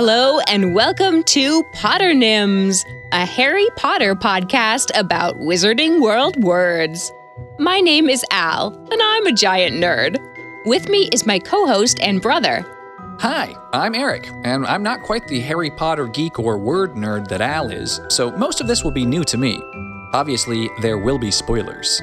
Hello and welcome to Potternims, a Harry Potter podcast about Wizarding World words. My name is Al, and I'm a giant nerd. With me is my co host and brother. Hi, I'm Eric, and I'm not quite the Harry Potter geek or word nerd that Al is, so most of this will be new to me. Obviously, there will be spoilers.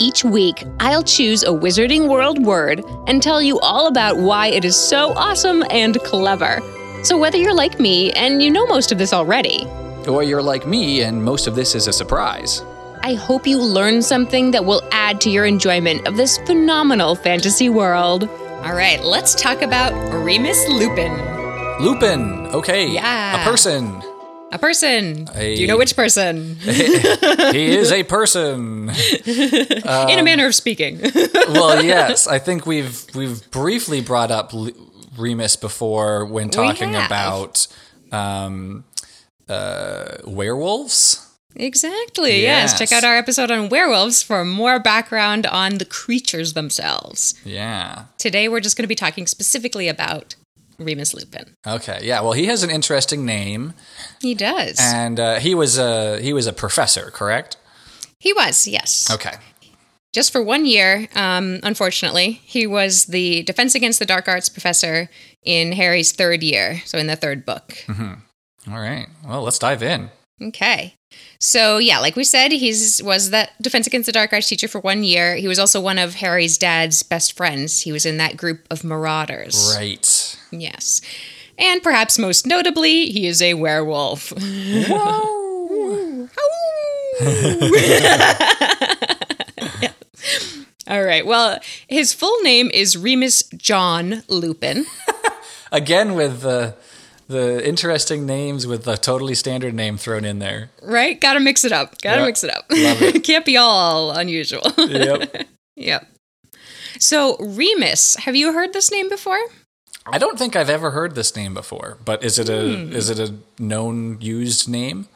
Each week, I'll choose a Wizarding World word and tell you all about why it is so awesome and clever. So, whether you're like me and you know most of this already, Or you're like me, and most of this is a surprise. I hope you learn something that will add to your enjoyment of this phenomenal fantasy world. All right, let's talk about Remus Lupin. Lupin, okay. Yeah. A person. A person. A- Do you know which person? he is a person. In a um, manner of speaking. Well, yes, I think we've we've briefly brought up L- Remus before when talking about um, uh, werewolves. exactly. Yes. Yes. Check out our episode on werewolves for more background on the creatures themselves. Yeah. Today, we're just going to be talking specifically about Remus Lupin. Okay. Yeah. Well, he has an interesting name, He does. and uh, he was a he was a professor, correct? he was, yes. Okay. Just for one year, um, unfortunately. He was the Defense Against the Dark Arts professor in Harry's third year, so in the third book. All right. Well, let's dive in. Okay. So yeah, like we said, he's was that Defense Against the Dark Arts teacher for one year. He was also one of Harry's dad's best friends. He was in that group of marauders. Right. Yes. And perhaps most notably, he is a werewolf. Whoa. All right. Well, his full name is Remus John Lupin. Again, with the the interesting names with the totally standard name thrown in there. Right? Gotta mix it up. Gotta Yep. mix it up. Love it. Can't be all unusual. Yep. yep. So, Remus, have you heard this name before? I don't think I've ever heard this name before, but is it a hmm. is it a known used name?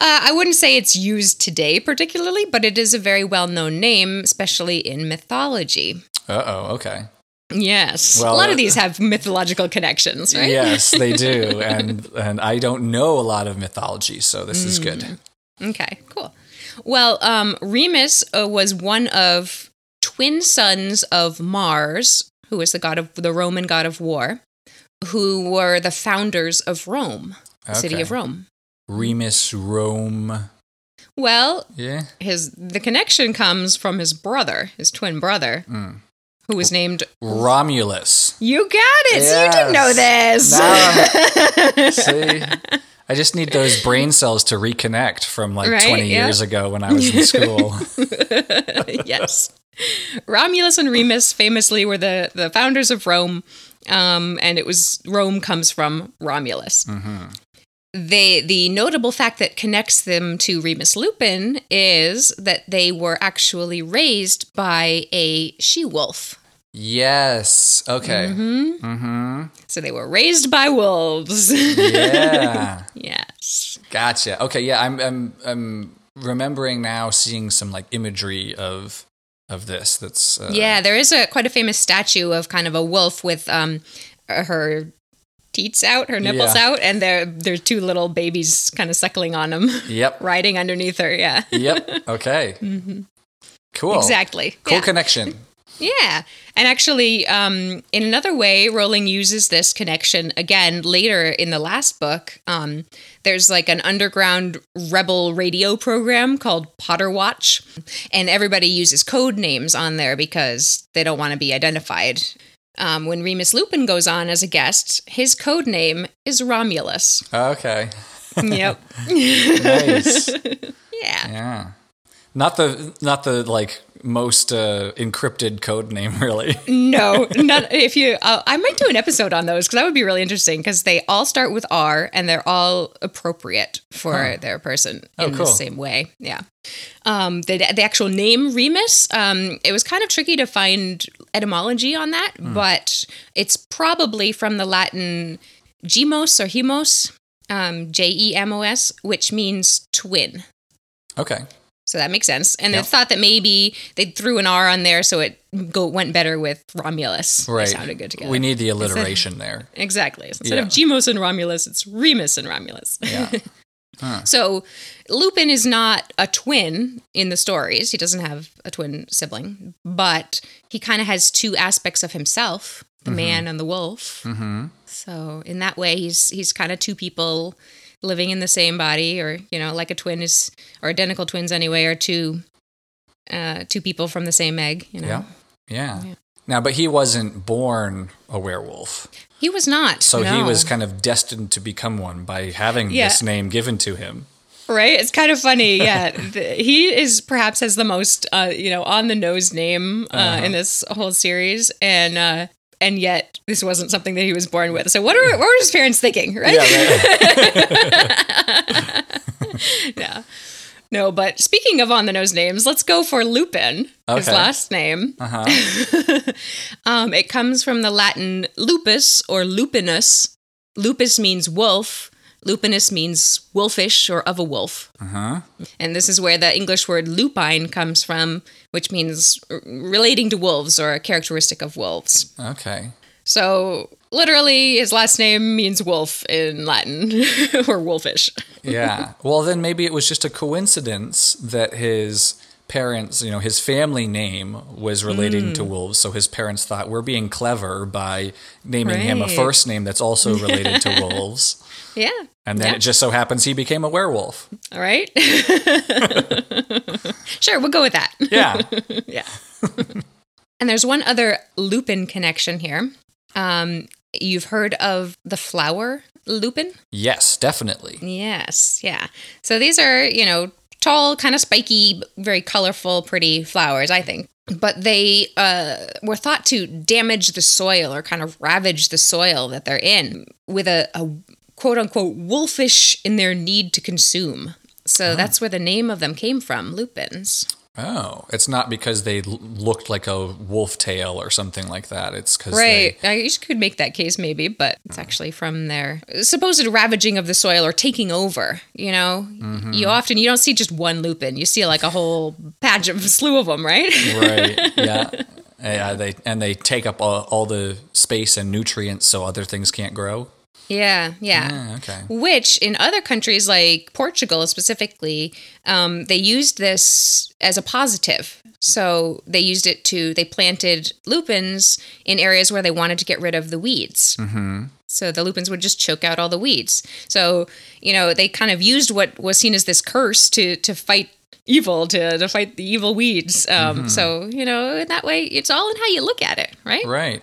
Uh, I wouldn't say it's used today particularly, but it is a very well known name, especially in mythology. Uh oh. Okay. Yes. Well, a lot of uh, these have mythological connections, right? Yes, they do, and and I don't know a lot of mythology, so this is good. Okay, cool. Well, um, Remus uh, was one of twin sons of Mars, who was the god of the Roman god of war, who were the founders of Rome, the city of Rome. Remus Rome. Well, Yeah. his the connection comes from his brother, his twin brother, Hmm. who was named. Romulus. You got it. So you didn't know this. Now- See, I just need those brain cells to reconnect from like Right, 20 yeah. years ago when I was in school. yes. Romulus and Remus famously were the, the founders of Rome, um, and it was Rome comes from Romulus. They the notable fact that connects them to Remus Lupin is that they were actually raised by a she wolf. yes. Okay. Mm-hmm. So they were raised by wolves. Yeah. yes. Gotcha. Okay. Yeah. I'm. I'm. I'm remembering now seeing some like imagery of of this. That's. Uh, Yeah, there is a quite a famous statue of kind of a wolf with um her teats out, her nipples Yeah. out, and there there's two little babies kind of suckling on them, Yep. riding underneath her. Yeah, Yep. Okay. Cool. exactly. Cool yeah. connection. Yeah. And actually, um, in another way, Rowling uses this connection again later in the last book. Um, there's like an underground rebel radio program called Potter Watch, and everybody uses code names on there because they don't want to be identified. Um, when Remus Lupin goes on as a guest, his code name is Romulus. Okay. Yep. Nice. yeah. Yeah. Not the not the like most uh, encrypted code name really. No, not if you. Uh, I might do an episode on those because that would be really interesting because they all start with R and they're all appropriate for their person Oh, in cool. the same way. Yeah. Um, the the actual name Remus, um, it was kind of tricky to find etymology on that, Hmm. but it's probably from the Latin gemos or hemos, um, J E M O S, which means twin. Okay. So that makes sense. And Yep. they thought that maybe they threw an R on there so it go went better with Romulus. They Right. sounded good together. We need the alliteration there. exactly. Instead Yeah. of Gemos and Romulus, it's Remus and Romulus. Yeah. Huh. So Lupin is not a twin in the stories. He doesn't have a twin sibling, but he kind of has two aspects of himself, the man and the wolf. Mm-hmm. So in that way he's he's kind of two people living in the same body or you know like a twin is or identical twins anyway are two uh two people from the same egg, you know. Yeah. Yeah. Yeah. Now, but he wasn't born a werewolf. He was not. So he was kind of destined to become one by having Yeah. this name given to him. right. It's kind of funny. Yeah, he is perhaps has the most uh, you know on the nose name uh, Uh-huh. in this whole series, and uh, and yet this wasn't something that he was born with. So what are what were his parents thinking? Right? yeah. No, but speaking of on the nose names, let's go for Lupin, his last name. Uh-huh. Um, it comes from the Latin lupus or lupinus. Lupus means wolf. Lupinus means wolfish or of a wolf. Uh-huh. And this is where the English word lupine comes from, which means r- relating to wolves or a characteristic of wolves. Okay. So literally, his last name means wolf in Latin or wolfish. Yeah. well, then maybe it was just a coincidence that his parents, you know, his family name was relating Mm. to wolves. So his parents thought we're being clever by naming him a first name that's also related to wolves. Yeah. And then Yeah. it just so happens he became a werewolf. All right. sure, we'll go with that. Yeah. yeah. and there's one other lupin connection here. Um, you've heard of the flower lupin? yes, definitely. Yes, yeah. So these are, you know, tall, kind of spiky, very colorful, pretty flowers, I think. But they uh, were thought to damage the soil or kind of ravage the soil that they're in with a, a quote unquote wolfish in their need to consume. So that's where the name of them came from, lupins. Oh, it's not because they l- looked like a wolf tail or something like that. It's because Right. I you could make that case maybe, but it's hmm. actually from their supposed ravaging of the soil or taking over. You know, mm-hmm. you often you don't see just one lupin; you see like a whole patch of slew of them, right? right. Yeah. Yeah, they and they take up all, all the space and nutrients so other things can't grow. Yeah, yeah. Yeah, okay. Which in other countries like Portugal specifically, um, they used this as a positive. So they used it to they planted lupins in areas where they wanted to get rid of the weeds. Mm-hmm. So the lupins would just choke out all the weeds. So, you know, they kind of used what was seen as this curse to to fight evil, to, to fight the evil weeds. Um, So, you know, in that way, it's all in how you look at it, right? Right.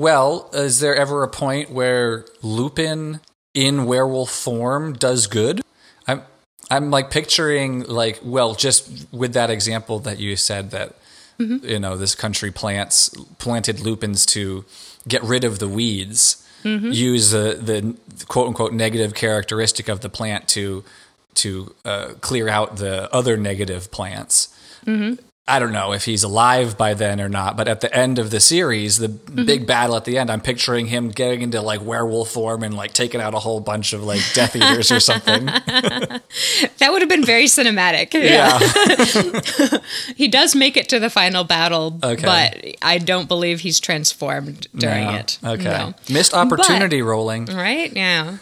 Well, is there ever a point where Lupin in werewolf form does good? I'm I'm like picturing like well, just with that example that you said that mm-hmm. you know this country plants planted lupins to get rid of the weeds, mm-hmm. use the the quote unquote negative characteristic of the plant to to uh, clear out the other negative plants. Mm-hmm. I don't know if he's alive by then or not, but at the end of the series, the mm-hmm. big battle at the end, I'm picturing him getting into like werewolf form and like taking out a whole bunch of like Death Eaters or something. That would have been very cinematic. Yeah. He does make it to the final battle, Okay. but I don't believe he's transformed during No. it. Okay. No. Missed opportunity Rowling. Right? Yeah.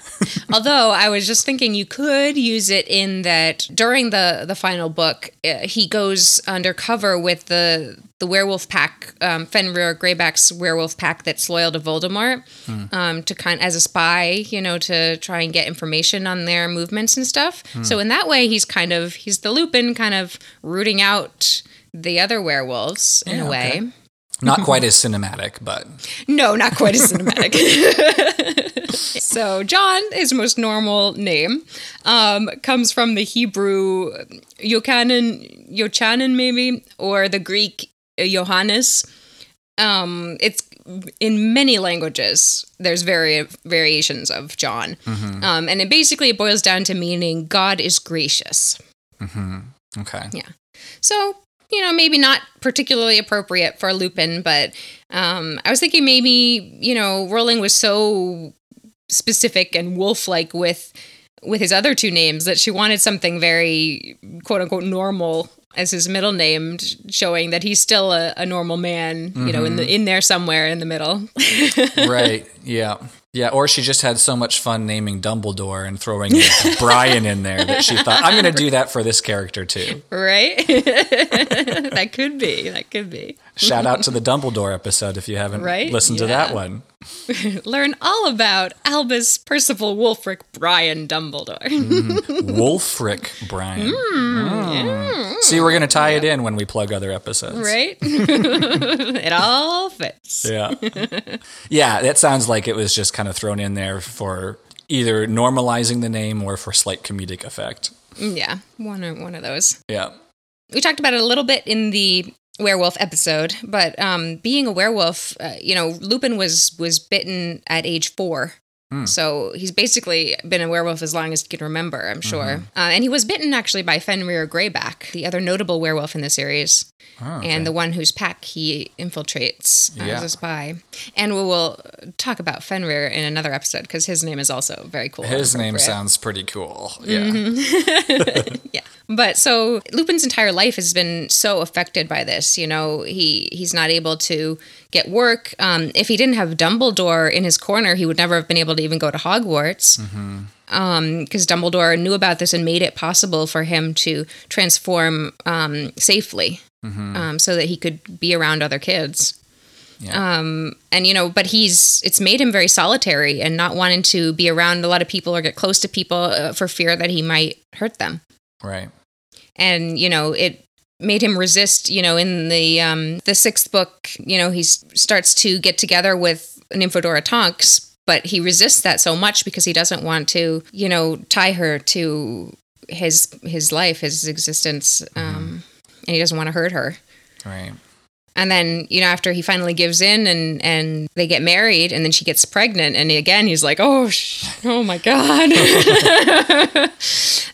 Although I was just thinking you could use it in that during the the final book, uh, he goes undercover with the the werewolf pack, um, Fenrir Greyback's werewolf pack that's loyal to Voldemort, um, to kind as a spy, you know, to try and get information on their movements and stuff. So in that way, he's kind of he's the Lupin, kind of rooting out the other werewolves in Yeah, a way. okay. Not quite as cinematic, but No, not quite as cinematic. so, John, his most normal name, um, comes from the Hebrew Yochanan, Yochanan maybe, or the Greek Johannes. Um, it's in many languages. There's vari- variations of John, um, and it basically it boils down to meaning God is gracious. Mm-hmm. okay. Yeah. So, you know, maybe not particularly appropriate for Lupin, but um, I was thinking maybe, you know, Rowling was so specific and wolf-like with with his other two names that she wanted something very quote unquote normal as his middle name, showing that he's still a, a normal man, you know, in the mm-hmm. in there somewhere in the middle. right. Yeah. Yeah. Or she just had so much fun naming Dumbledore and throwing Brian in there that she thought, I'm going to do that for this character too. right? that could be. That could be. Shout out to the Dumbledore episode if you haven't Right? listened to that one. Learn all about Albus Percival Wulfric Brian Dumbledore. Wulfric Brian. Mm. See, we're going to tie it in when we plug other episodes. right? it all fits. Yeah. yeah, that sounds like it was just kind of thrown in there for either normalizing the name or for slight comedic effect. Yeah, one of, one of those. Yeah. we talked about it a little bit in the werewolf episode, but um, being a werewolf, uh, you know, Lupin was was bitten at age four. Hmm. So he's basically been a werewolf as long as he can remember, I'm sure. Mm-hmm. Uh, and he was bitten actually by Fenrir Greyback, the other notable werewolf in the series, Oh, okay. and the one whose pack he infiltrates uh, Yeah. as a spy. And we will talk about Fenrir in another episode because his name is also very cool. His name sounds pretty cool. Yeah. Mm-hmm. yeah. But so Lupin's entire life has been so affected by this. You know, he he's not able to get work. Um, if he didn't have Dumbledore in his corner, he would never have been able to even go to Hogwarts. Because Dumbledore knew about this and made it possible for him to transform um, safely, um, so that he could be around other kids Yeah. Um, and you know but he's it's made him very solitary and not wanting to be around a lot of people or get close to people uh, for fear that he might hurt them right. And you know it made him resist you know in the um the sixth book you know he starts to get together with nymphadora tonks but he resists that so much because he doesn't want to you know tie her to his his life his existence um and he doesn't want to hurt her Right. And then, you know, after he finally gives in and and they get married, and then she gets pregnant, and again he's like, "Oh, sh- oh my god,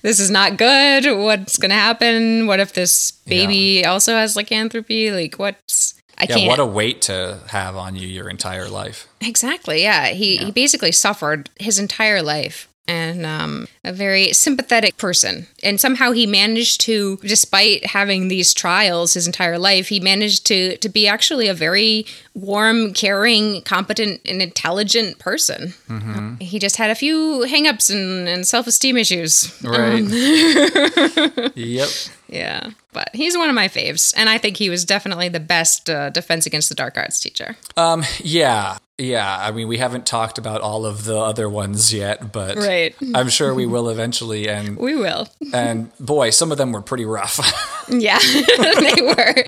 this is not good. What's gonna happen? What if this baby also has lycanthropy? Like, what's I Yeah. can't What a weight to have on you your entire life. exactly. Yeah, he he basically suffered his entire life." And um, a very sympathetic person. And somehow he managed to, despite having these trials his entire life, he managed to to be actually a very warm, caring, competent, and intelligent person. Mm-hmm. He just had a few hangups and, and self esteem issues. Right. Um, yep. Yeah, but he's one of my faves, and I think he was definitely the best uh, defense against the dark arts teacher. Um. Yeah. Yeah. I mean, we haven't talked about all of the other ones yet, but Right. I'm sure we will eventually. And We will. and boy, some of them were pretty rough. Yeah, they were.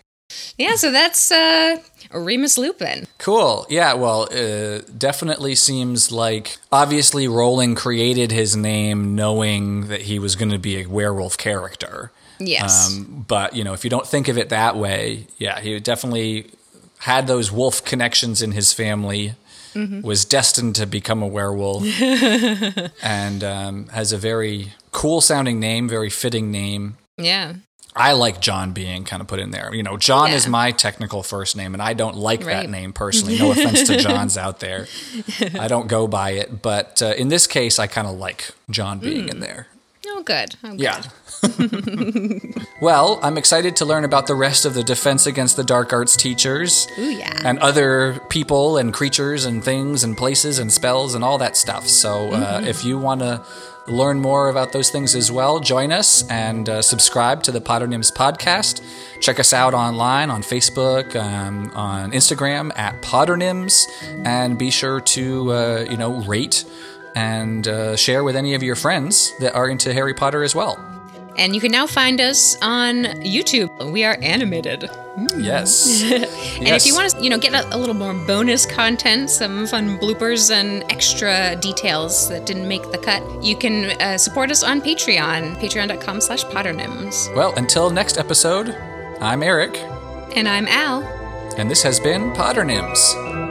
Yeah, so that's uh, Remus Lupin. Cool. Yeah. Well, uh, definitely seems like obviously Rowling created his name knowing that he was going to be a werewolf character. Yes. Um, but you know, if you don't think of it that way, yeah, he definitely had those wolf connections in his family. Was destined to become a werewolf, and um, has a very cool sounding name, very fitting name. yeah. I like John being kind of put in there. You know, John is my technical first name, and I don't like that name personally. No offense to Johns out there. I don't go by it. But uh, in this case, I kind of like John being in there. Oh, good. Oh, good. Yeah. well, I'm excited to learn about the rest of the Defense Against the Dark Arts teachers. Ooh, yeah. And other people and creatures and things and places and spells and all that stuff. So uh, if you want to learn more about those things as well, join us and uh, subscribe to the Potternims podcast. Check us out online on Facebook, um, on Instagram at Potternims, and be sure to uh, you know rate and uh, share with any of your friends that are into Harry Potter as well. And you can now find us on YouTube. We are animated. Yes. And if you want to, you know, get a, a little more bonus content, some fun bloopers and extra details that didn't make the cut, you can uh, support us on Patreon, patreon.com slash potternims. Well, until next episode, I'm Eric, And I'm Al. and this has been Potternims.